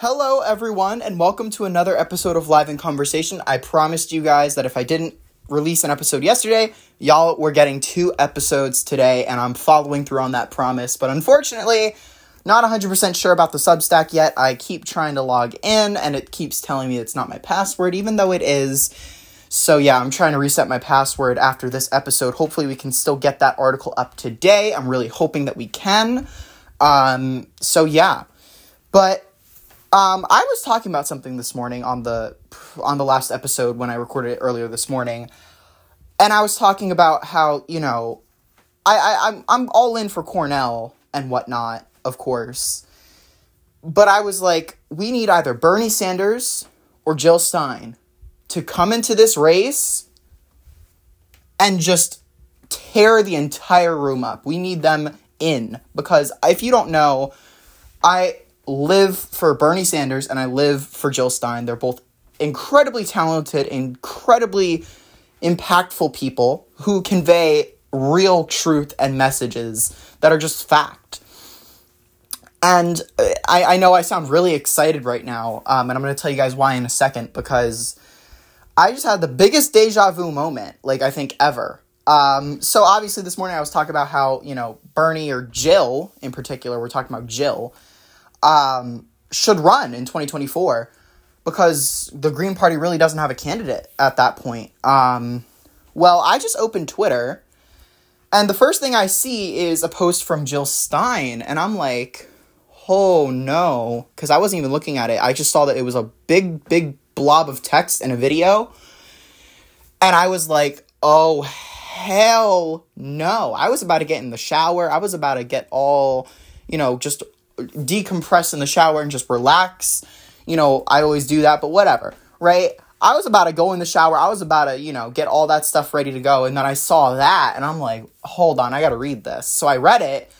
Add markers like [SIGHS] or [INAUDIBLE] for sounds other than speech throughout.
Hello, everyone, and welcome to another episode of Live in Conversation. I promised you guys that if I didn't release an episode yesterday, y'all were getting two episodes today, and I'm following through on that promise. But unfortunately, not 100% sure about the Substack yet. I keep trying to log in, and it keeps telling me it's not my password, even though it is. So, yeah, I'm trying to reset my password after this episode. Hopefully, we can still get that article up today. I'm really hoping that we can. Um, so, yeah. But um, I was talking about something this morning on the on the last episode when I recorded it earlier this morning, and I was talking about how you know, I, I I'm I'm all in for Cornel and whatnot, of course, but I was like, we need either Bernie Sanders or Jill Stein to come into this race and just tear the entire room up. We need them in. Because if you don't know, I live for Bernie Sanders and I live for Jill Stein. They're both incredibly talented, incredibly impactful people who convey real truth and messages that are just fact. And uh, I, I know I sound really excited right now, um, and I'm going to tell you guys why in a second because I just had the biggest deja vu moment, like I think ever. Um, so obviously this morning I was talking about how, you know, Bernie or Jill in particular, we're talking about Jill, um, should run in 2024 because the Green Party really doesn't have a candidate at that point. Um, well, I just opened Twitter, and the first thing I see is a post from Jill Stein, and I'm like, oh no, because I wasn't even looking at it. I just saw that it was a big, big blob of text and a video, and I was like, oh hell no. I was about to get in the shower. I was about to get all, you know, just decompress in the shower and just relax. You know, I always do that, but whatever, right? I was about to go in the shower. I was about to, you know, get all that stuff ready to go. And then I saw that and I'm like, hold on, I got to read this. So I read it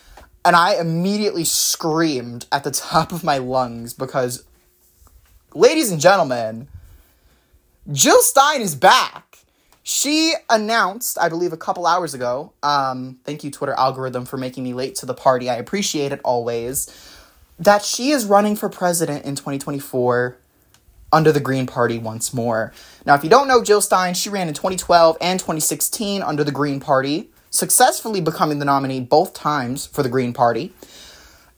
and I immediately screamed at the [LAUGHS] top of my lungs because, ladies and gentlemen, Jill Stein is back. She announced, I believe, a couple hours ago. Um, thank you, Twitter algorithm, for making me late to the party. I appreciate it always. That she is running for president in 2024 under the Green Party once more. Now, if you don't know Jill Stein, she ran in 2012 and 2016 under the Green Party, successfully becoming the nominee both times for the Green Party.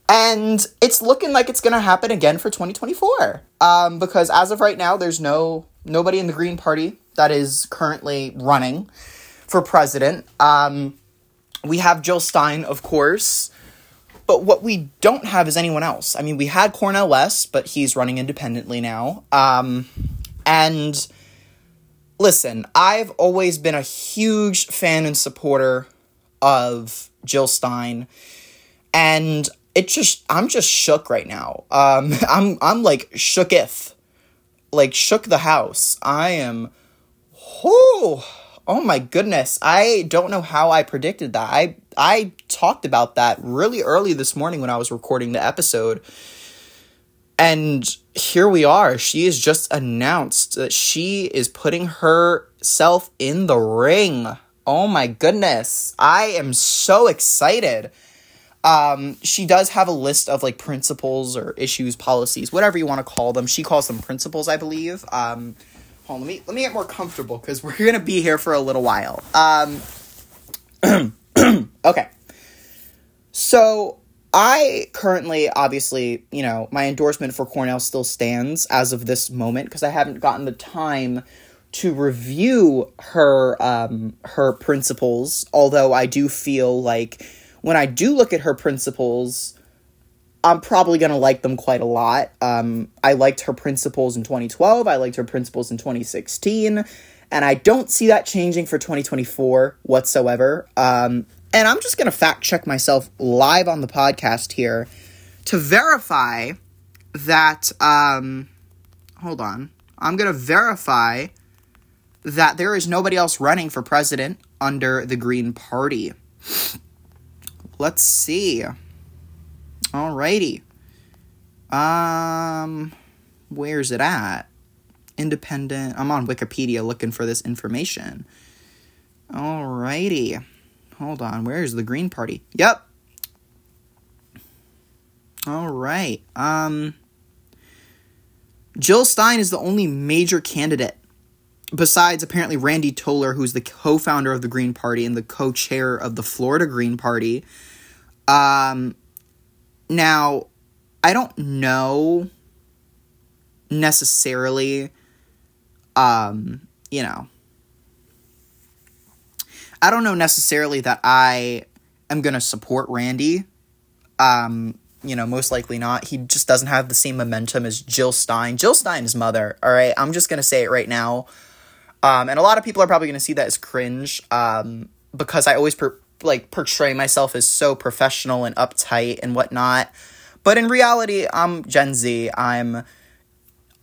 And it's looking like it's going to happen again for 2024. Um, because as of right now, there's no nobody in the Green Party that is currently running for president. Um, we have Jill Stein, of course, but what we don't have is anyone else. I mean, we had Cornel West, but he's running independently now. Um, and listen, I've always been a huge fan and supporter of Jill Stein, and it just I'm just shook right now. Um, [LAUGHS] I'm I'm like shooketh, like shook the house. I am Oh, oh my goodness. I don't know how I predicted that. I I talked about that really early this morning when I was recording the episode. And here we are. She has just announced that she is putting herself in the ring. Oh my goodness. I am so excited. Um, she does have a list of like principles or issues, policies, whatever you want to call them. She calls them principles, I believe. Um, Hold on, let me let me get more comfortable because we're gonna be here for a little while. Um, [CLEARS THROAT] okay. So I currently, obviously, you know, my endorsement for Cornel still stands as of this moment because I haven't gotten the time to review her um, her principles. Although I do feel like when I do look at her principles, I'm probably going to like them quite a lot. Um, I liked her principles in 2012. I liked her principles in 2016. And I don't see that changing for 2024 whatsoever. Um, and I'm just going to fact check myself live on the podcast here to verify that. Um, hold on. I'm going to verify that there is nobody else running for president under the Green Party. Let's see. Alrighty. Um, where's it at? Independent. I'm on Wikipedia looking for this information. Alrighty. Hold on. Where's the Green Party? Yep. All right. Um. Jill Stein is the only major candidate besides apparently Randy Toler, who's the co-founder of the Green Party and the co-chair of the Florida Green Party. Um, now, I don't know necessarily, um, you know, I don't know necessarily that I am going to support Randy. Um, you know, most likely not. He just doesn't have the same momentum as Jill Stein. Jill Stein's mother, all right? I'm just going to say it right now. Um, and a lot of people are probably going to see that as cringe um, because I always per- like portray myself as so professional and uptight and whatnot. But in reality, I'm Gen Z. I'm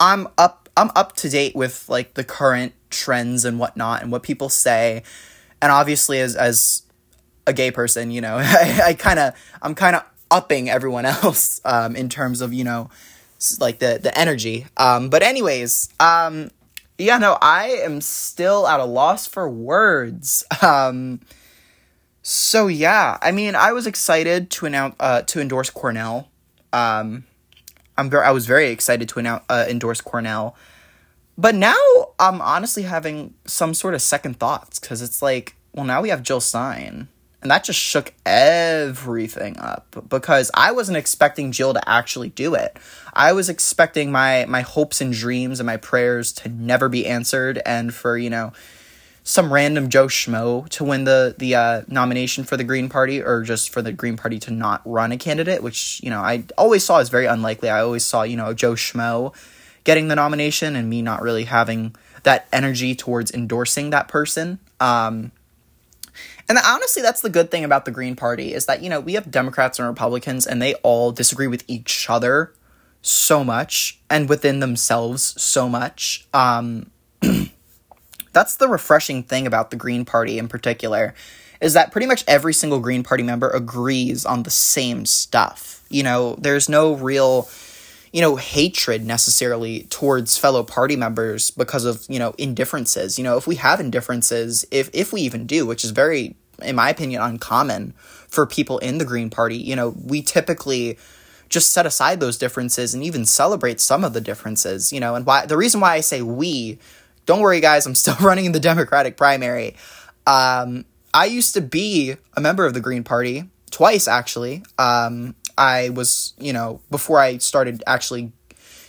I'm up I'm up to date with like the current trends and whatnot and what people say. And obviously, as as a gay person, you know, [LAUGHS] I, I kind of I'm kind of upping everyone [LAUGHS] else um, in terms of you know like the the energy. Um, but anyways, um, yeah, no, I am still at a loss for words. [LAUGHS] Um, so yeah, I mean, I was excited to announce uh, to endorse Cornel. Um, I'm I was very excited to announce uh, endorse Cornel, but now I'm honestly having some sort of second thoughts because it's like, well, now we have Jill Stein and that just shook everything up because I wasn't expecting Jill to actually do it. I was expecting my my hopes and dreams and my prayers to never be answered and for, you know, some random Joe Schmo to win the the uh, nomination for the Green Party or just for the Green Party to not run a candidate, which, you know, I always saw as very unlikely. I always saw, you know, Joe Schmo getting the nomination and me not really having that energy towards endorsing that person. Um, and honestly, that's the good thing about the Green Party is that, you know, we have Democrats and Republicans and they all disagree with each other so much and within themselves so much. Um, that's the refreshing thing about the Green Party in particular is that pretty much every single Green Party member agrees on the same stuff. You know, there's no real you know, hatred necessarily towards fellow party members because of, you know, indifferences. You know, if we have indifferences, if if we even do, which is very in my opinion uncommon for people in the Green Party, you know, we typically just set aside those differences and even celebrate some of the differences, you know, and why the reason why I say we, don't worry guys, I'm still [LAUGHS] running in the Democratic primary. Um, I used to be a member of the Green Party twice actually. Um, I was, you know, before I started actually,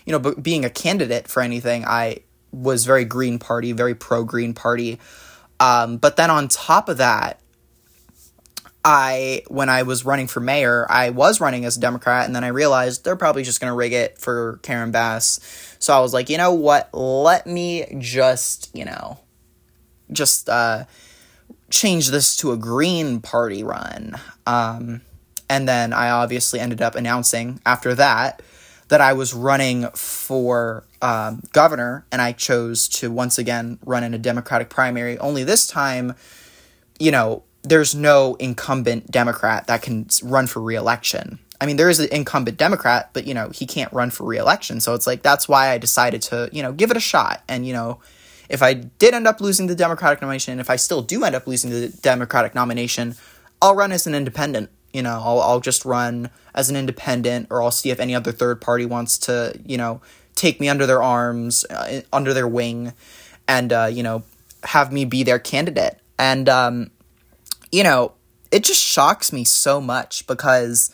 you know, b- being a candidate for anything, I was very Green Party, very pro Green Party. Um, but then on top of that, I, when I was running for mayor, I was running as a Democrat, and then I realized they're probably just going to rig it for Karen Bass. So I was like, you know what? Let me just, you know, just uh, change this to a Green Party run. Um, and then I obviously ended up announcing after that that I was running for um, governor, and I chose to once again run in a Democratic primary. Only this time, you know, there's no incumbent Democrat that can run for reelection. I mean, there is an incumbent Democrat, but you know, he can't run for reelection. So it's like that's why I decided to, you know, give it a shot. And you know, if I did end up losing the Democratic nomination, and if I still do end up losing the Democratic nomination, I'll run as an independent you know I'll, I'll just run as an independent or i'll see if any other third party wants to you know take me under their arms uh, under their wing and uh, you know have me be their candidate and um, you know it just shocks me so much because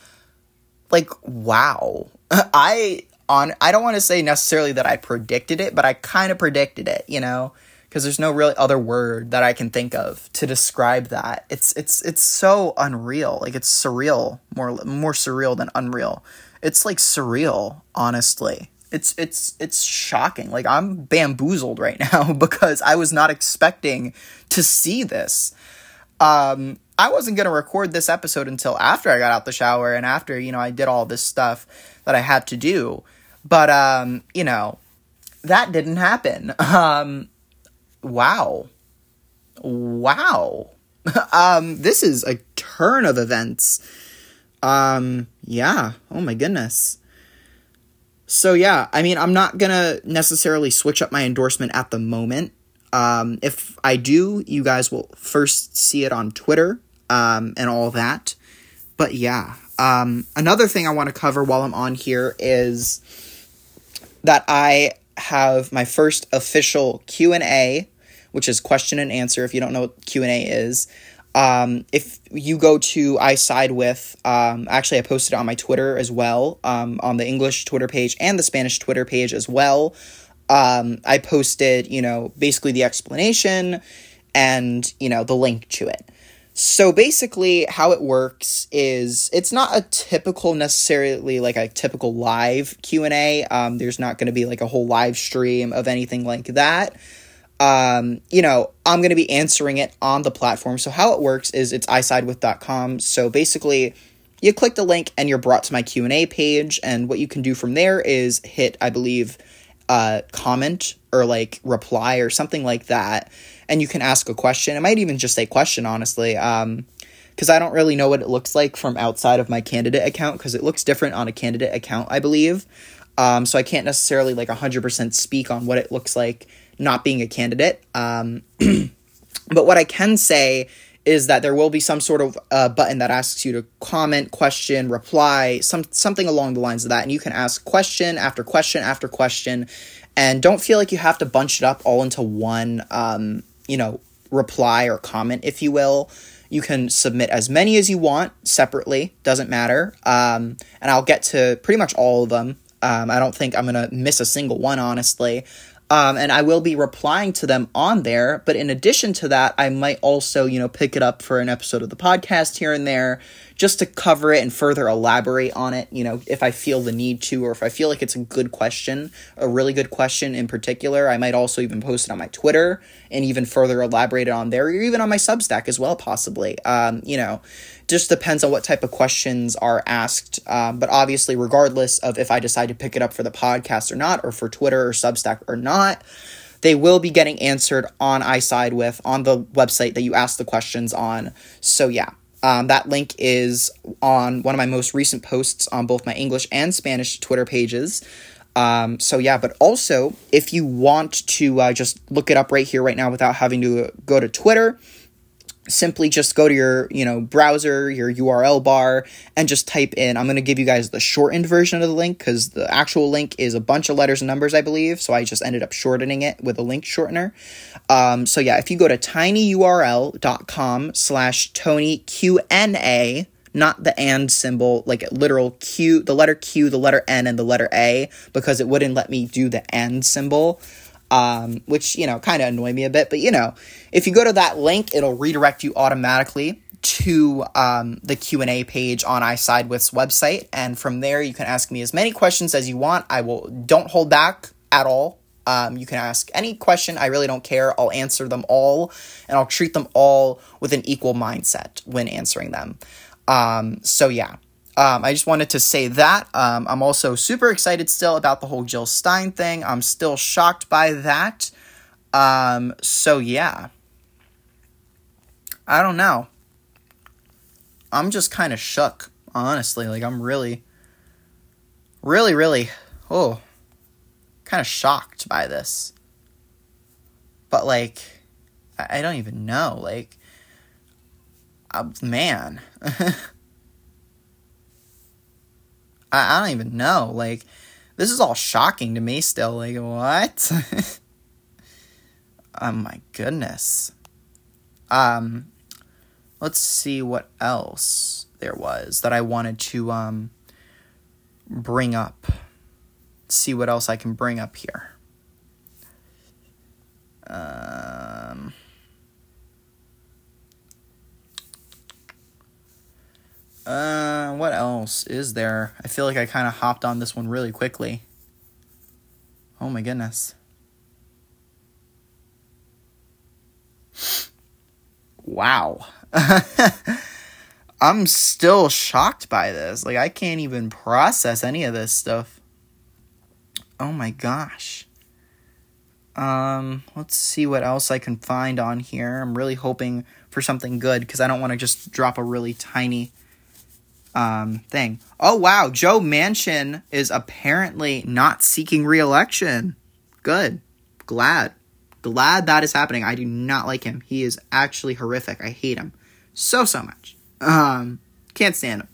like wow [LAUGHS] i on i don't want to say necessarily that i predicted it but i kind of predicted it you know because there's no really other word that I can think of to describe that. It's it's it's so unreal. Like it's surreal, more more surreal than unreal. It's like surreal, honestly. It's it's it's shocking. Like I'm bamboozled right [LAUGHS] now because I was not expecting to see this. Um I wasn't going to record this episode until after I got out the shower and after, you know, I did all this stuff that I had to do. But um, you know, that didn't happen. [LAUGHS] Um wow. Wow. [LAUGHS] um, this is a turn of events. Um, yeah. Oh my goodness. So yeah, I mean, I'm not gonna necessarily switch up my endorsement at the moment. Um, if I do, you guys will first see it on Twitter, um, and all that. But yeah, um, another thing I want to cover while I'm on here is that I have my first official Q&A, which is question and answer if you don't know what Q&A is. Um, if you go to I Side With, um, actually, I posted on my Twitter as well, um, on the English Twitter page and the Spanish Twitter page as well. Um, I posted, you know, basically the explanation and, you know, the link to it. So basically, how it works is it's not a typical necessarily like a typical live Q and A. Um, there's not going to be like a whole live stream of anything like that um, you know, I'm going to be answering it on the platform. So how it works is it's isidewith.com. So basically, you click the link and you're brought to my Q&A page and what you can do from there is hit I believe uh comment or like reply or something like that and you can ask a question. It might even just say question honestly. Um because I don't really know what it looks like from outside of my candidate account because it looks different on a candidate account, I believe. Um, so I can't necessarily like 100% speak on what it looks like not being a candidate. Um, [CLEARS THROAT] but what I can say is that there will be some sort of uh, button that asks you to comment, question, reply, some something along the lines of that, and you can ask question after question after question, and don't feel like you have to bunch it up all into one, um, you know, reply or comment, if you will. You can submit as many as you want separately, doesn't matter. Um, and I'll get to pretty much all of them. Um, I don't think I'm gonna miss a single one, honestly. Um, and I will be replying to them on there. But in addition to that, I might also, you know, pick it up for an episode of the podcast here and there just to cover it and further elaborate on it, you know, if I feel the need to, or if I feel like it's a good question, a really good question in particular, I might also even post it on my Twitter and even further elaborate it on there, or even on my Substack as well, possibly. Um, you know, just depends on what type of questions are asked. Um, but obviously, regardless of if I decide to pick it up for the podcast or not, or for Twitter or Substack or not, they will be getting answered on iSide with on the website that you asked the questions on. So yeah, um, that link is on one of my most recent posts on both my English and Spanish Twitter pages. Um, so yeah, but also if you want to uh, just look it up right here, right now, without having to go to Twitter, simply just go to your you know browser your url bar and just type in i'm going to give you guys the shortened version of the link because the actual link is a bunch of letters and numbers i believe so i just ended up shortening it with a link shortener. Um, so yeah if you go to tinyurl.com slash tony qna not the and symbol like literal q the letter q the letter n and the letter a because it wouldn't let me do the and symbol um, which you know kind of annoy me a bit. But you know, if you go to that link, it'll redirect you automatically to um, the q&a page on isidewith's website and from there you can ask me as many questions as you want. I will don't hold back at all. Um, you can ask any question. I really don't care. I'll answer them all and i'll treat them all with an equal mindset when answering them. Um, so yeah um, I just wanted to say that. Um, I'm also super excited still about the whole Jill Stein thing. I'm still shocked by that. Um, so, yeah. I don't know. I'm just kind of shook, honestly. Like, I'm really, really, really, oh, kind of shocked by this. But, like, I, don't even know. Like, uh, man. [LAUGHS] I, I don't even know. Like, this is all shocking to me still. Like, what? [LAUGHS] oh my goodness. Um, let's see what else there was that I wanted to um bring up. See what else I can bring up here. Um. Uh, what else is there? I feel like I kind of hopped on this one really quickly. Oh my goodness. Wow. [LAUGHS] I'm still shocked by this. Like, I can't even process any of this stuff. Oh my gosh. Um, let's see what else I can find on here. I'm really hoping for something good because I don't want to just drop a really tiny um, thing. Oh wow, Joe Manchin is apparently not seeking re-election. Good, glad, glad that is happening. I do not like him. He is actually horrific. I hate him so so much. Um, can't stand him.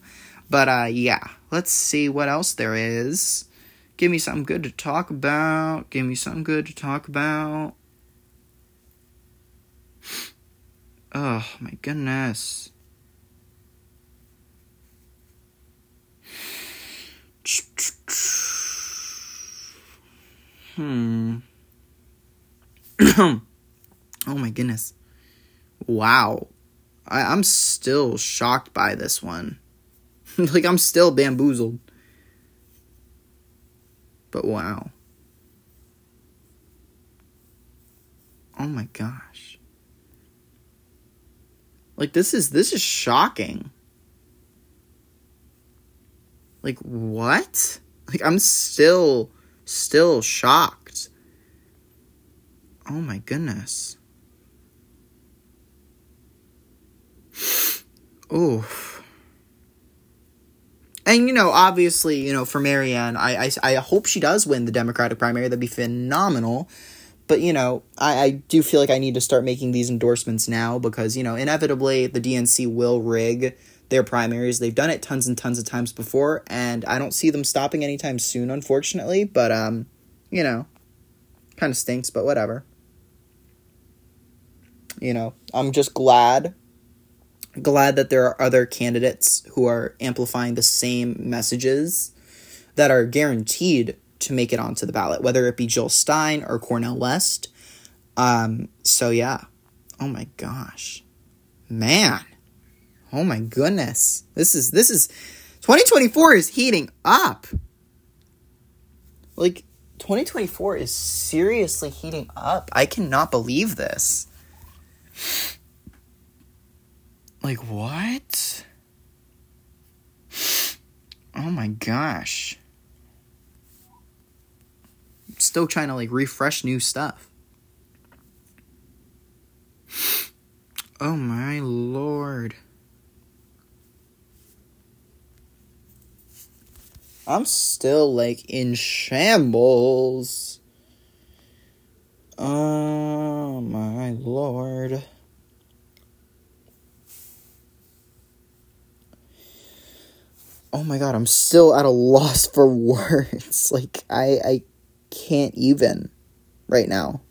But uh, yeah, let's see what else there is. Give me something good to talk about. Give me something good to talk about. Oh my goodness. Hmm. [CLEARS THROAT] oh my goodness. Wow. I, I'm still shocked by this one. [LAUGHS] like, I'm still bamboozled. But wow. Oh my gosh. Like this is this is shocking. Like what? Like I'm still still shocked. Oh my goodness. [SIGHS] Oof. And you know, obviously, you know, for Marianne, I, I I hope she does win the Democratic primary. That'd be phenomenal. But you know, I, I do feel like I need to start making these endorsements now because you know, inevitably, the DNC will rig their primaries. They've done it tons and tons of times before, and I don't see them stopping anytime soon, unfortunately. But um, you know, kind of stinks, but whatever. You know, I'm just glad glad that there are other candidates who are amplifying the same messages that are guaranteed to make it onto the ballot, whether it be Jill Stein or Cornel West. Um, so yeah. Oh my gosh. Man. Oh my goodness. This is this is 2024 is heating up. Like 2024 is seriously heating up. I cannot believe this. Like what? Oh my gosh. still trying to like refresh new stuff. Oh my lord. I'm still like in shambles. Oh my lord. Oh my god, I'm still at a loss for [LAUGHS] words. Like I I can't even right now.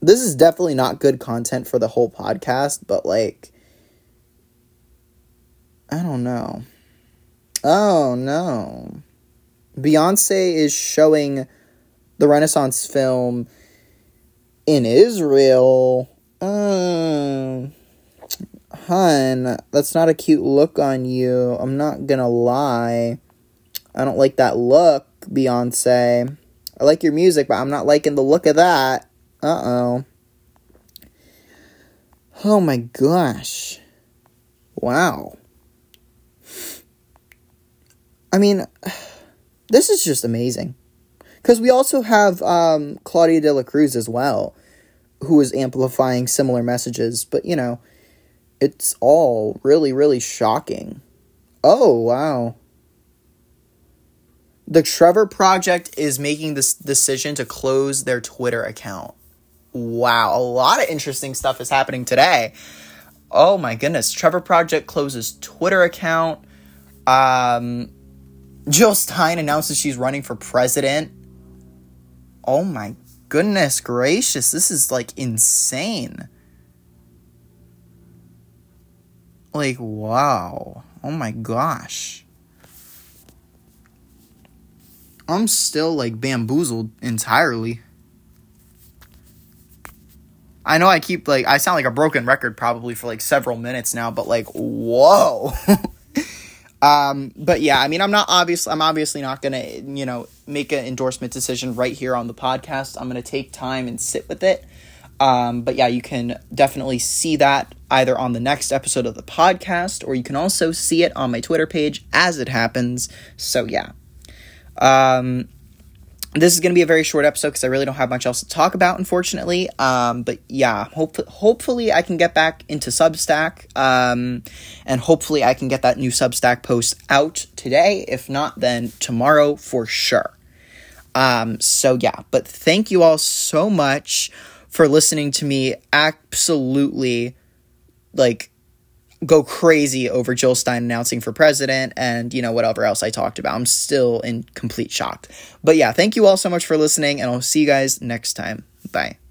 This is definitely not good content for the whole podcast, but like I don't know. Oh no. Beyonce is showing the Renaissance film in Israel. Uh, hun, that's not a cute look on you. I'm not gonna lie. I don't like that look, Beyonce. I like your music, but I'm not liking the look of that. Uh oh. Oh my gosh. Wow. I mean, this is just amazing. Because we also have um, Claudia de la Cruz as well, who is amplifying similar messages. But, you know, it's all really, really shocking. Oh, wow. The Trevor Project is making this decision to close their Twitter account. Wow, a lot of interesting stuff is happening today. Oh my goodness. Trevor Project closes Twitter account. Um, Jill Stein announces she's running for president. Oh my goodness gracious, this is like insane. Like, wow. Oh my gosh. I'm still like bamboozled entirely. I know I keep like I sound like a broken record probably for like several minutes now, but like whoa. [LAUGHS] Um, but yeah, I mean, I'm not obviously, I'm obviously not gonna, you know, make an endorsement decision right here on the podcast. I'm gonna take time and sit with it. Um, but yeah, you can definitely see that either on the next episode of the podcast, or you can also see it on my Twitter page as it happens. So yeah. Um, this is going to be a very short episode because I really don't have much else to talk about, unfortunately. Um, but yeah, hope, hopefully I can get back into Substack, um, and hopefully I can get that new Substack post out today. If not, then tomorrow for sure. Um, so yeah, but thank you all so much for listening to me absolutely like go crazy over Jill Stein announcing for president and, you know, whatever else I talked about. I'm still in complete shock. But yeah, thank you all so much for listening, and I'll see you guys next time. Bye.